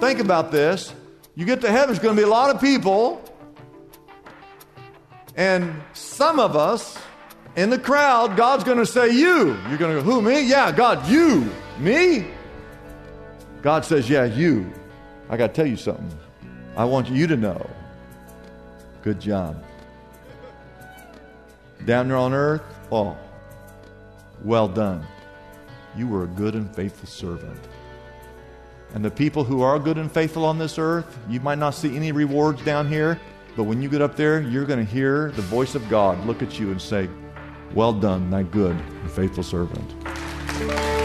Think about this. You get to heaven, there's going to be a lot of people, and some of us in the crowd, God's going to say, You. You're going to go, Who, me? Yeah, God, you. Me? God says, Yeah, you. I got to tell you something. I want you to know. Good job. Down there on earth, oh, well done. You were a good and faithful servant. And the people who are good and faithful on this earth, you might not see any rewards down here, but when you get up there, you're going to hear the voice of God look at you and say, Well done, thy good and faithful servant.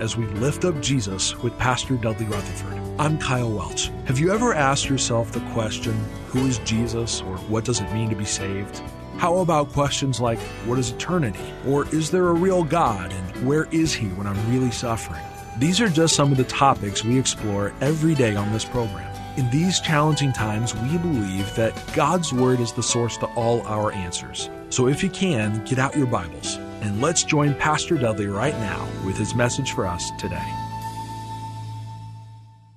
As we lift up Jesus with Pastor Dudley Rutherford. I'm Kyle Welch. Have you ever asked yourself the question, who is Jesus or what does it mean to be saved? How about questions like, what is eternity? Or is there a real God and where is he when I'm really suffering? These are just some of the topics we explore every day on this program. In these challenging times, we believe that God's Word is the source to all our answers. So if you can, get out your Bibles and let's join Pastor Dudley right now with his message for us today.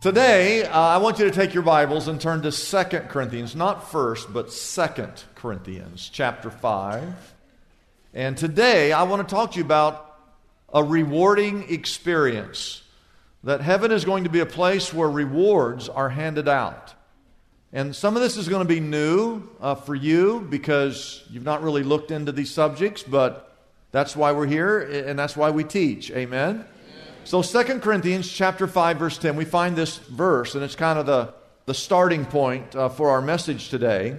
Today, uh, I want you to take your Bibles and turn to Second Corinthians, not 1st, but Second Corinthians, chapter 5. And today, I want to talk to you about a rewarding experience. That heaven is going to be a place where rewards are handed out. And some of this is going to be new uh, for you because you've not really looked into these subjects, but that's why we're here and that's why we teach. Amen. So Second Corinthians chapter 5 verse 10, we find this verse and it's kind of the, the starting point uh, for our message today.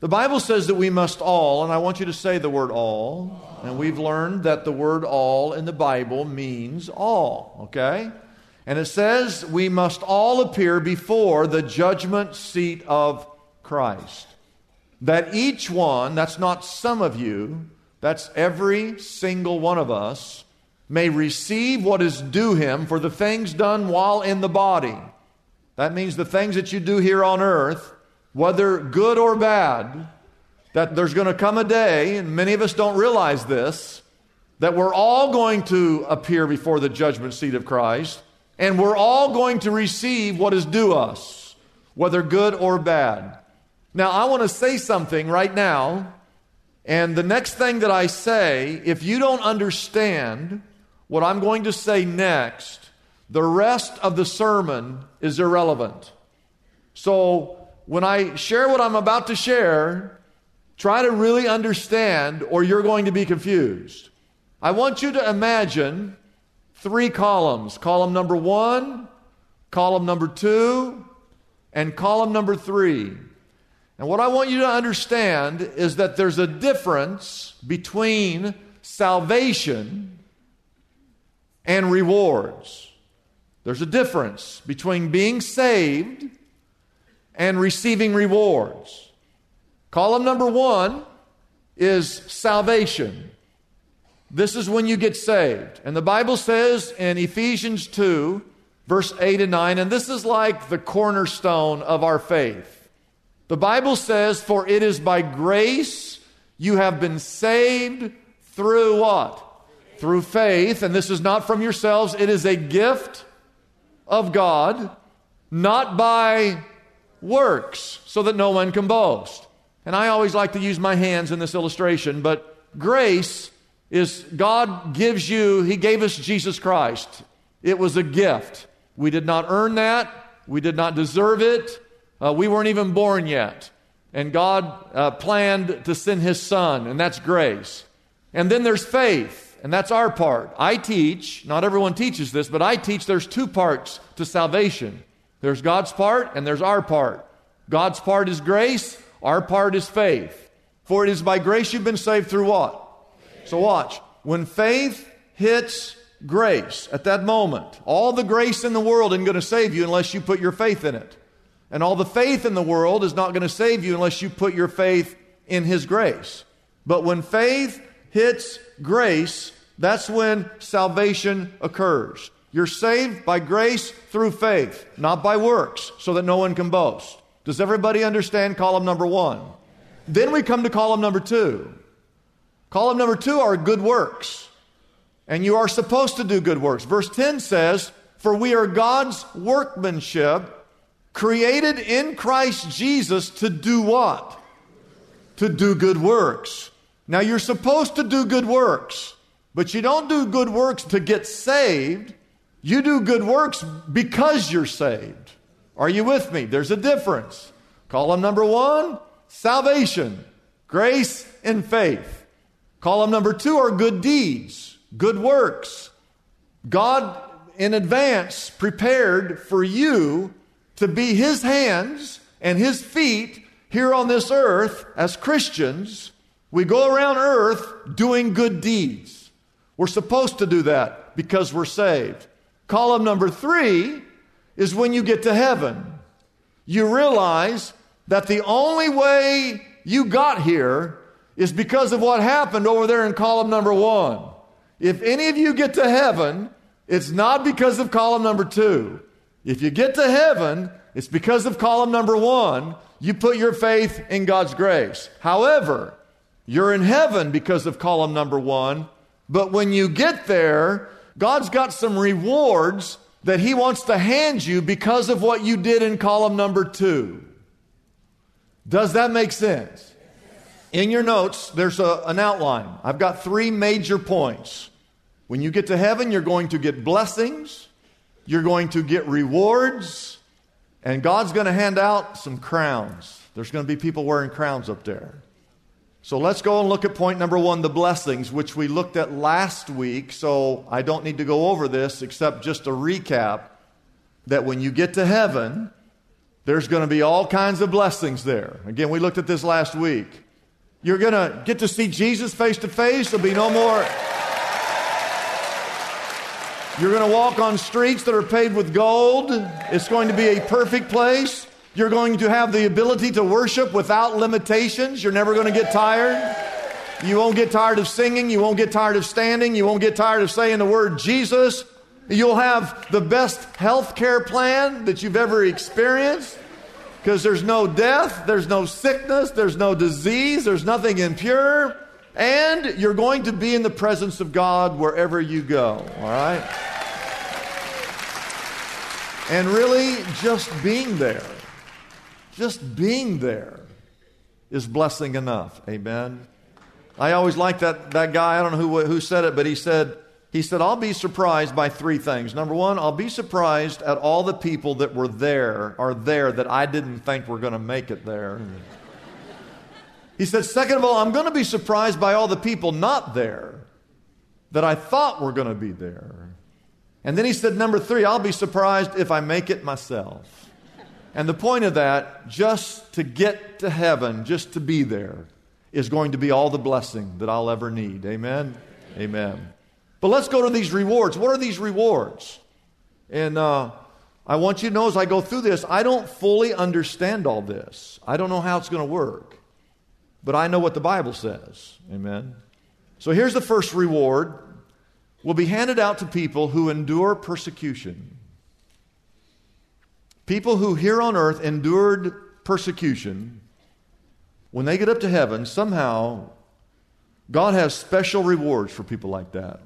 The Bible says that we must all, and I want you to say the word all, and we've learned that the word all in the Bible means all, okay? And it says we must all appear before the judgment seat of Christ. That each one, that's not some of you, that's every single one of us, may receive what is due him for the things done while in the body. That means the things that you do here on earth, whether good or bad, that there's going to come a day, and many of us don't realize this, that we're all going to appear before the judgment seat of Christ, and we're all going to receive what is due us, whether good or bad. Now, I want to say something right now and the next thing that I say, if you don't understand what I'm going to say next, the rest of the sermon is irrelevant. So when I share what I'm about to share, try to really understand or you're going to be confused. I want you to imagine three columns column number one, column number two, and column number three. And what I want you to understand is that there's a difference between salvation and rewards. There's a difference between being saved and receiving rewards. Column number one is salvation. This is when you get saved. And the Bible says in Ephesians 2, verse 8 and 9, and this is like the cornerstone of our faith. The Bible says, For it is by grace you have been saved through what? Through faith. And this is not from yourselves, it is a gift of God, not by works, so that no one can boast. And I always like to use my hands in this illustration, but grace is God gives you, He gave us Jesus Christ. It was a gift. We did not earn that, we did not deserve it. Uh, we weren't even born yet. And God uh, planned to send His Son, and that's grace. And then there's faith. and that's our part. I teach, not everyone teaches this, but I teach there's two parts to salvation there's God's part, and there's our part. God's part is grace, our part is faith. For it is by grace you've been saved through what? So watch. When faith hits grace at that moment, all the grace in the world isn't going to save you unless you put your faith in it. And all the faith in the world is not going to save you unless you put your faith in His grace. But when faith hits grace, that's when salvation occurs. You're saved by grace through faith, not by works, so that no one can boast. Does everybody understand column number one? Then we come to column number two. Column number two are good works. And you are supposed to do good works. Verse 10 says, For we are God's workmanship, created in Christ Jesus to do what? To do good works. Now you're supposed to do good works, but you don't do good works to get saved. You do good works because you're saved. Are you with me? There's a difference. Column number one, salvation, grace, and faith. Column number two are good deeds, good works. God in advance prepared for you to be His hands and His feet here on this earth as Christians. We go around earth doing good deeds. We're supposed to do that because we're saved. Column number three is when you get to heaven. You realize that the only way you got here is because of what happened over there in column number one. If any of you get to heaven, it's not because of column number two. If you get to heaven, it's because of column number one. You put your faith in God's grace. However, you're in heaven because of column number one. But when you get there, God's got some rewards that He wants to hand you because of what you did in column number two. Does that make sense? In your notes, there's a, an outline. I've got three major points. When you get to heaven, you're going to get blessings, you're going to get rewards, and God's going to hand out some crowns. There's going to be people wearing crowns up there. So let's go and look at point number one the blessings, which we looked at last week. So I don't need to go over this except just a recap that when you get to heaven, there's going to be all kinds of blessings there. Again, we looked at this last week. You're going to get to see Jesus face to face. There'll be no more. You're going to walk on streets that are paved with gold. It's going to be a perfect place. You're going to have the ability to worship without limitations. You're never going to get tired. You won't get tired of singing. You won't get tired of standing. You won't get tired of saying the word Jesus. You'll have the best health care plan that you've ever experienced because there's no death, there's no sickness, there's no disease, there's nothing impure. And you're going to be in the presence of God wherever you go, all right? And really, just being there just being there is blessing enough. Amen. I always like that, that guy, I don't know who, who said it, but he said, he said, I'll be surprised by three things. Number one, I'll be surprised at all the people that were there, are there, that I didn't think were going to make it there. He said, second of all, I'm going to be surprised by all the people not there that I thought were going to be there. And then he said, number three, I'll be surprised if I make it myself. And the point of that, just to get to heaven, just to be there, is going to be all the blessing that I'll ever need. Amen? Amen. But let's go to these rewards. What are these rewards? And uh, I want you to know as I go through this, I don't fully understand all this. I don't know how it's going to work. But I know what the Bible says. Amen. So here's the first reward will be handed out to people who endure persecution. People who here on earth endured persecution, when they get up to heaven, somehow God has special rewards for people like that.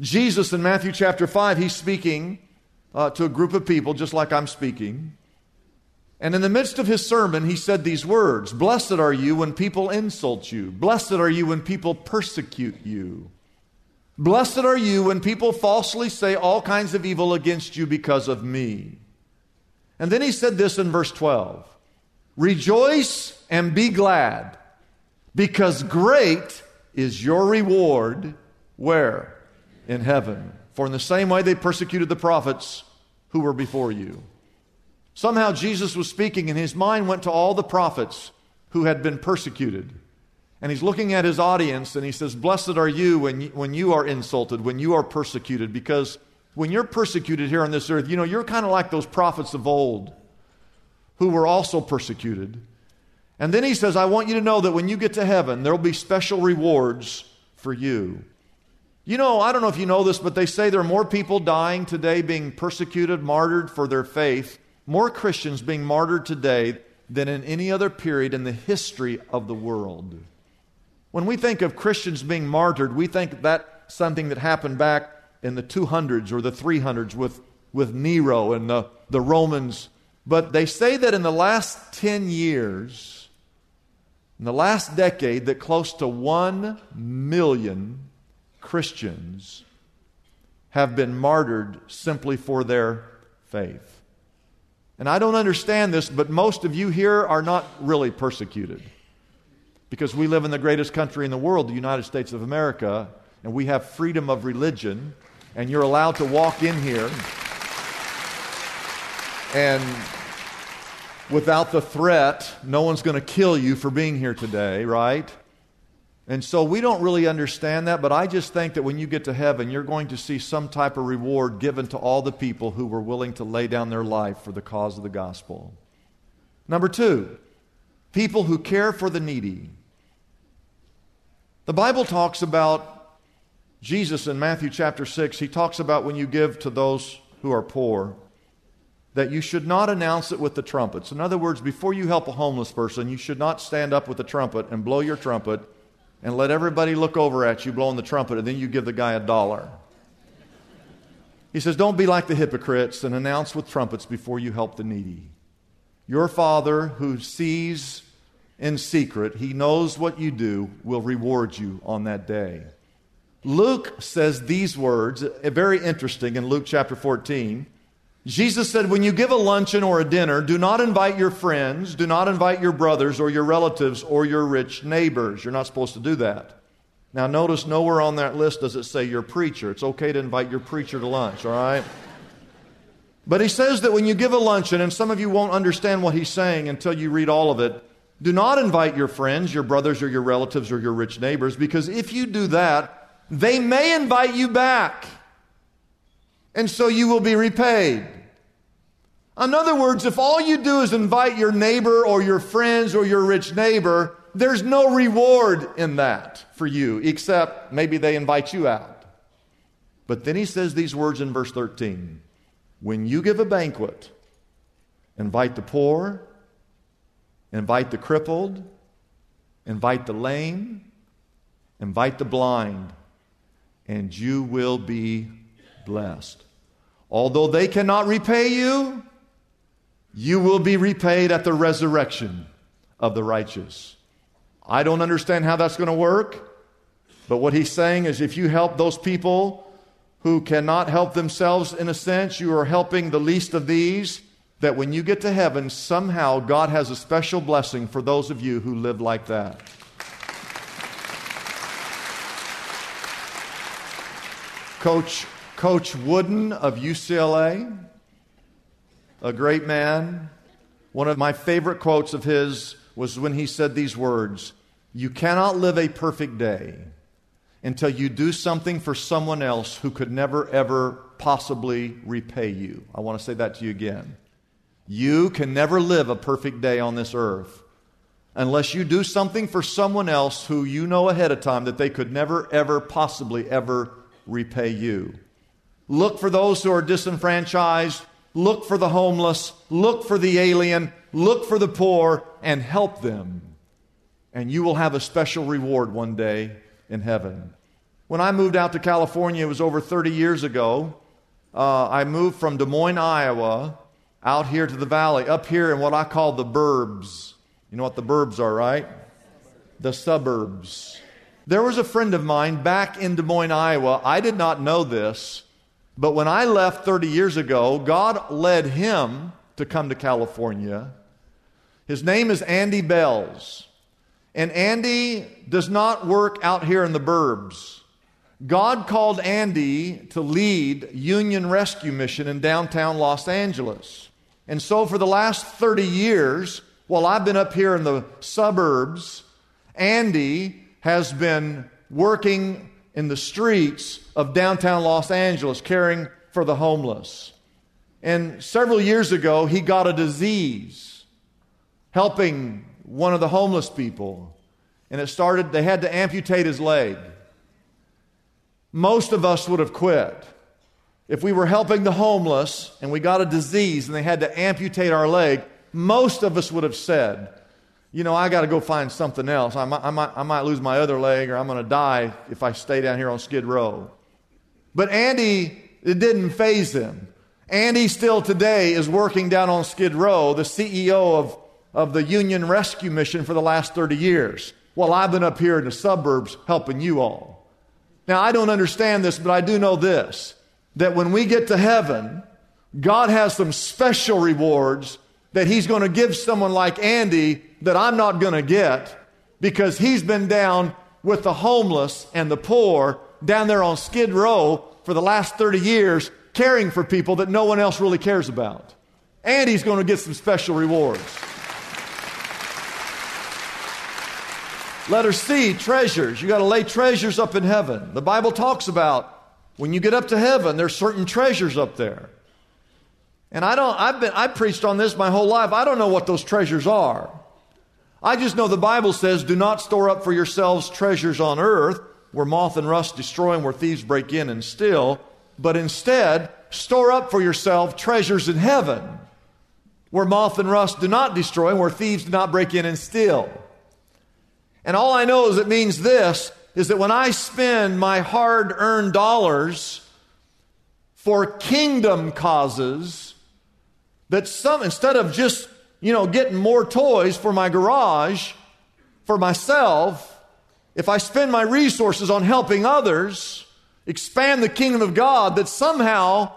Jesus in Matthew chapter 5, he's speaking uh, to a group of people just like I'm speaking. And in the midst of his sermon, he said these words Blessed are you when people insult you. Blessed are you when people persecute you. Blessed are you when people falsely say all kinds of evil against you because of me. And then he said this in verse 12 Rejoice and be glad, because great is your reward Where? In heaven. For in the same way they persecuted the prophets who were before you. Somehow Jesus was speaking, and his mind went to all the prophets who had been persecuted. And he's looking at his audience and he says, Blessed are you when, you when you are insulted, when you are persecuted, because when you're persecuted here on this earth, you know, you're kind of like those prophets of old who were also persecuted. And then he says, I want you to know that when you get to heaven, there will be special rewards for you. You know, I don't know if you know this, but they say there are more people dying today being persecuted, martyred for their faith, more Christians being martyred today than in any other period in the history of the world. When we think of Christians being martyred, we think that something that happened back in the 200s or the 300s with, with Nero and the, the Romans. But they say that in the last 10 years, in the last decade, that close to 1 million Christians have been martyred simply for their faith. And I don't understand this, but most of you here are not really persecuted. Because we live in the greatest country in the world, the United States of America, and we have freedom of religion, and you're allowed to walk in here and without the threat, no one's going to kill you for being here today, right? And so we don't really understand that, but I just think that when you get to heaven, you're going to see some type of reward given to all the people who were willing to lay down their life for the cause of the gospel. Number two, people who care for the needy. The Bible talks about Jesus in Matthew chapter 6. He talks about when you give to those who are poor, that you should not announce it with the trumpets. In other words, before you help a homeless person, you should not stand up with a trumpet and blow your trumpet and let everybody look over at you blowing the trumpet, and then you give the guy a dollar. He says, Don't be like the hypocrites and announce with trumpets before you help the needy. Your Father, who sees in secret, he knows what you do, will reward you on that day. Luke says these words, very interesting in Luke chapter 14. Jesus said, When you give a luncheon or a dinner, do not invite your friends, do not invite your brothers or your relatives or your rich neighbors. You're not supposed to do that. Now, notice nowhere on that list does it say your preacher. It's okay to invite your preacher to lunch, all right? But he says that when you give a luncheon, and some of you won't understand what he's saying until you read all of it, do not invite your friends, your brothers, or your relatives, or your rich neighbors, because if you do that, they may invite you back. And so you will be repaid. In other words, if all you do is invite your neighbor or your friends or your rich neighbor, there's no reward in that for you, except maybe they invite you out. But then he says these words in verse 13 When you give a banquet, invite the poor, invite the crippled, invite the lame, invite the blind, and you will be blessed. Although they cannot repay you, you will be repaid at the resurrection of the righteous. I don't understand how that's going to work, but what he's saying is if you help those people who cannot help themselves, in a sense, you are helping the least of these. That when you get to heaven, somehow God has a special blessing for those of you who live like that. Coach, Coach Wooden of UCLA a great man. One of my favorite quotes of his was when he said these words You cannot live a perfect day until you do something for someone else who could never, ever possibly repay you. I want to say that to you again. You can never live a perfect day on this earth unless you do something for someone else who you know ahead of time that they could never, ever, possibly, ever repay you. Look for those who are disenfranchised look for the homeless, look for the alien, look for the poor, and help them. And you will have a special reward one day in heaven. When I moved out to California, it was over 30 years ago. Uh, I moved from Des Moines, Iowa, out here to the valley, up here in what I call the burbs. You know what the burbs are, right? The suburbs. There was a friend of mine back in Des Moines, Iowa. I did not know this. But when I left 30 years ago, God led him to come to California. His name is Andy Bales. And Andy does not work out here in the burbs. God called Andy to lead Union Rescue Mission in downtown Los Angeles. And so, for the last 30 years, while I've been up here in the suburbs, Andy has been working in the streets of downtown Los Angeles caring for the homeless. And several years ago, he got a disease helping one of the homeless people. And it started, they had to amputate his leg. Most of us would have quit. If we were helping the homeless and we got a disease and they had to amputate our leg, most of us would have said, you know, I got to go find something else. I might, I, might, I might lose my other leg or I'm going to die if I stay down here on Skid Row. But Andy, it didn't faze him. Andy still today is working down on Skid Row, the CEO of, of the Union Rescue Mission for the last 30 years, while I've been up here in the suburbs helping you all. Now, I don't understand this, but I do know this that when we get to heaven, God has some special rewards that He's going to give someone like Andy that I'm not going to get because he's been down with the homeless and the poor down there on Skid Row for the last 30 years, caring for people that no one else really cares about. And he's going to get some special rewards. Letter C, treasures. You got to lay treasures up in heaven. The Bible talks about when you get up to heaven, there's certain treasures up there. And I don't, I've been, I preached on this my whole life. I don't know what those treasures are. I just know the Bible says, do not store up for yourselves treasures on earth where moth and rust destroy and where thieves break in and steal, but instead store up for yourself treasures in heaven where moth and rust do not destroy and where thieves do not break in and steal. And all I know is it means this is that when I spend my hard earned dollars for kingdom causes, that some, instead of just you know, getting more toys for my garage, for myself, if I spend my resources on helping others expand the kingdom of God, that somehow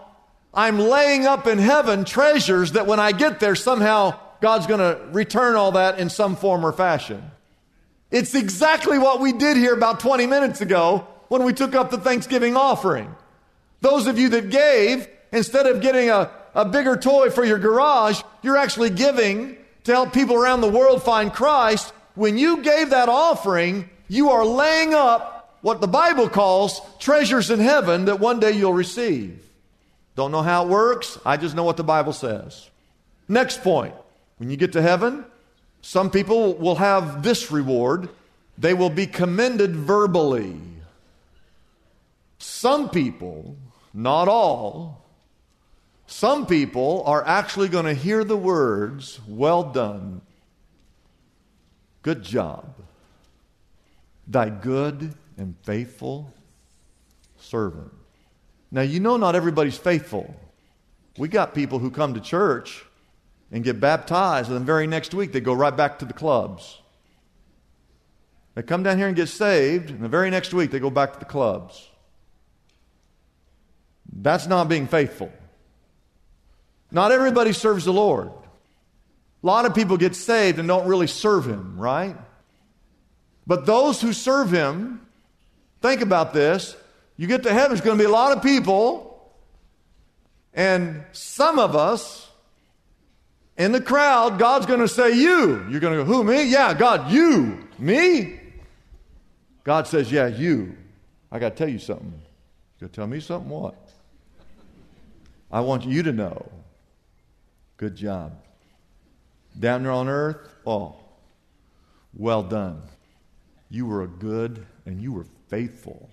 I'm laying up in heaven treasures that when I get there, somehow God's going to return all that in some form or fashion. It's exactly what we did here about 20 minutes ago when we took up the Thanksgiving offering. Those of you that gave, instead of getting a a bigger toy for your garage, you're actually giving to help people around the world find Christ. When you gave that offering, you are laying up what the Bible calls treasures in heaven that one day you'll receive. Don't know how it works, I just know what the Bible says. Next point when you get to heaven, some people will have this reward they will be commended verbally. Some people, not all, some people are actually going to hear the words, Well done, good job, thy good and faithful servant. Now, you know, not everybody's faithful. We got people who come to church and get baptized, and the very next week they go right back to the clubs. They come down here and get saved, and the very next week they go back to the clubs. That's not being faithful. Not everybody serves the Lord. A lot of people get saved and don't really serve Him, right? But those who serve Him, think about this. You get to heaven, there's going to be a lot of people, and some of us in the crowd, God's going to say, You. You're going to go, Who, me? Yeah, God, you. Me? God says, Yeah, you. I got to tell you something. You got to tell me something? What? I want you to know Good job. Down there on earth, oh, well done. You were a good and you were faithful.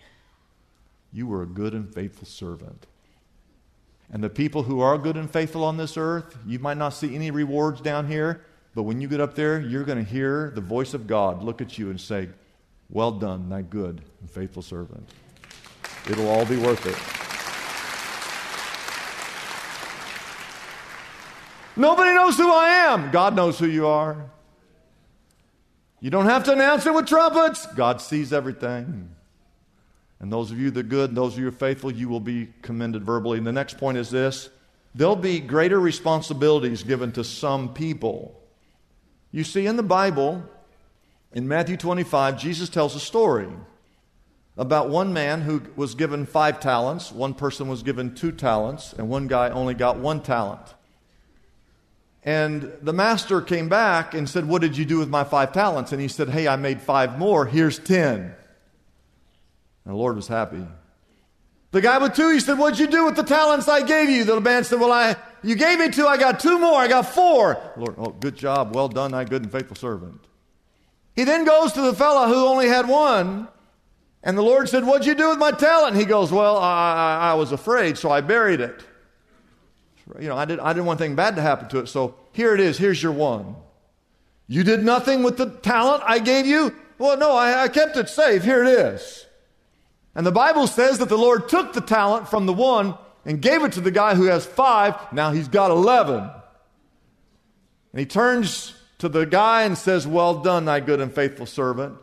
You were a good and faithful servant. And the people who are good and faithful on this earth, you might not see any rewards down here, but when you get up there, you're going to hear the voice of God look at you and say, Well done, thy good and faithful servant. It'll all be worth it. Nobody knows who I am. God knows who you are. You don't have to announce it with trumpets. God sees everything. And those of you that are good, those of you are faithful, you will be commended verbally. And the next point is this there'll be greater responsibilities given to some people. You see, in the Bible, in Matthew 25, Jesus tells a story about one man who was given five talents, one person was given two talents, and one guy only got one talent. And the master came back and said, What did you do with my five talents? And he said, Hey, I made five more. Here's ten. And the Lord was happy. The guy with two, he said, What'd you do with the talents I gave you? The man said, Well, I, you gave me two, I got two more, I got four. Lord, oh, good job, well done, thy good and faithful servant. He then goes to the fellow who only had one, and the Lord said, What'd you do with my talent? He goes, Well, I, I, I was afraid, so I buried it. You know, I, did, I didn't want anything bad to happen to it, so here it is, here's your one. You did nothing with the talent I gave you? Well, no, I, I kept it safe. Here it is. And the Bible says that the Lord took the talent from the one and gave it to the guy who has five. Now he's got 11. And he turns to the guy and says, Well done, thy good and faithful servant.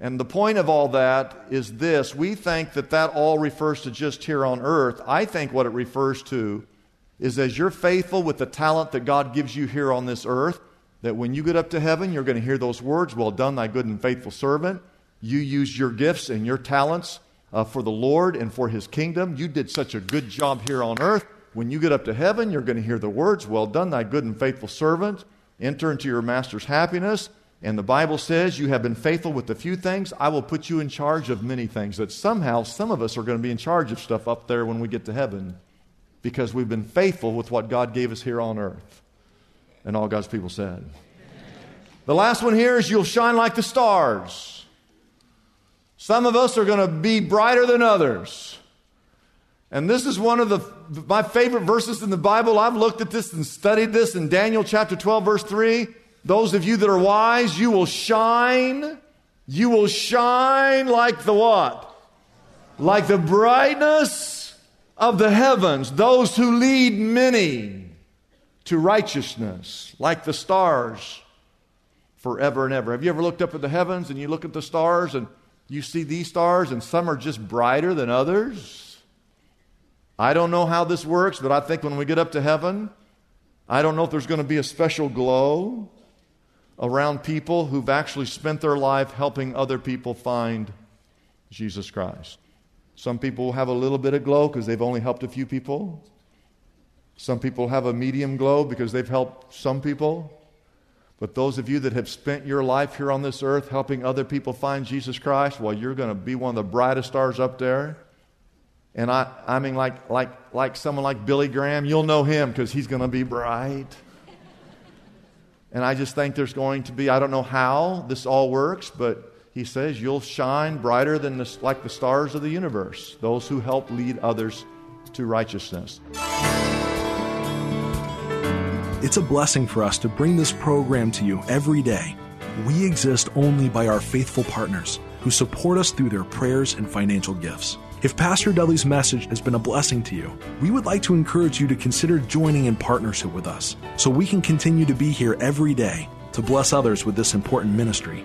And the point of all that is this we think that that all refers to just here on earth. I think what it refers to is as you're faithful with the talent that God gives you here on this earth, that when you get up to heaven, you're going to hear those words, Well done, thy good and faithful servant. You used your gifts and your talents uh, for the Lord and for his kingdom. You did such a good job here on earth. When you get up to heaven, you're going to hear the words, Well done, thy good and faithful servant. Enter into your master's happiness. And the Bible says, You have been faithful with a few things. I will put you in charge of many things. That somehow some of us are going to be in charge of stuff up there when we get to heaven because we've been faithful with what God gave us here on earth. And all God's people said. The last one here is you'll shine like the stars. Some of us are going to be brighter than others. And this is one of the, my favorite verses in the Bible. I've looked at this and studied this in Daniel chapter 12, verse 3. Those of you that are wise, you will shine. You will shine like the what? Like the brightness of the heavens. Those who lead many to righteousness, like the stars forever and ever. Have you ever looked up at the heavens and you look at the stars and you see these stars and some are just brighter than others? I don't know how this works, but I think when we get up to heaven, I don't know if there's going to be a special glow around people who've actually spent their life helping other people find Jesus Christ. Some people have a little bit of glow because they've only helped a few people. Some people have a medium glow because they've helped some people. But those of you that have spent your life here on this earth helping other people find Jesus Christ, well, you're going to be one of the brightest stars up there. And I, I mean, like, like, like someone like Billy Graham, you'll know him because he's going to be bright. And I just think there's going to be, I don't know how this all works, but he says you'll shine brighter than the, like the stars of the universe, those who help lead others to righteousness. It's a blessing for us to bring this program to you every day. We exist only by our faithful partners who support us through their prayers and financial gifts. If Pastor Dudley's message has been a blessing to you, we would like to encourage you to consider joining in partnership with us so we can continue to be here every day to bless others with this important ministry.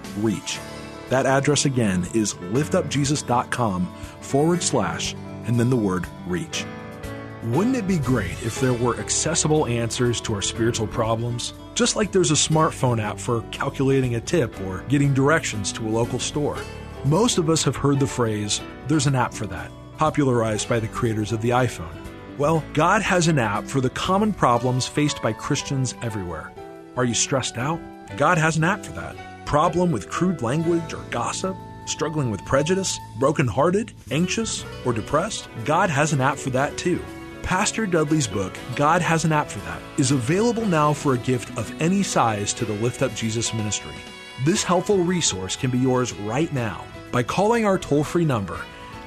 reach. That address again is liftupjesus.com forward slash and then the word reach. Wouldn't it be great if there were accessible answers to our spiritual problems? Just like there's a smartphone app for calculating a tip or getting directions to a local store. Most of us have heard the phrase, there's an app for that, popularized by the creators of the iPhone. Well, God has an app for the common problems faced by Christians everywhere. Are you stressed out? God has an app for that. Problem with crude language or gossip? Struggling with prejudice? Brokenhearted? Anxious? Or depressed? God has an app for that too. Pastor Dudley's book, God Has an App for That, is available now for a gift of any size to the Lift Up Jesus ministry. This helpful resource can be yours right now by calling our toll free number,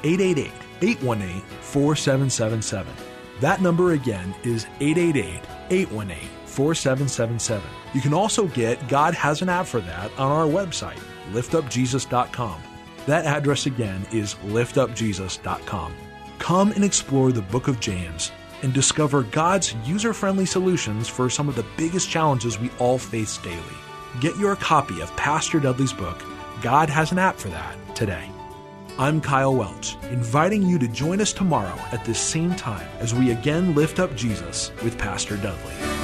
888 818 4777. That number again is 888 818 4777. You can also get God Has an App for That on our website, liftupjesus.com. That address again is liftupjesus.com. Come and explore the book of James and discover God's user friendly solutions for some of the biggest challenges we all face daily. Get your copy of Pastor Dudley's book, God Has an App for That, today. I'm Kyle Welch, inviting you to join us tomorrow at this same time as we again lift up Jesus with Pastor Dudley.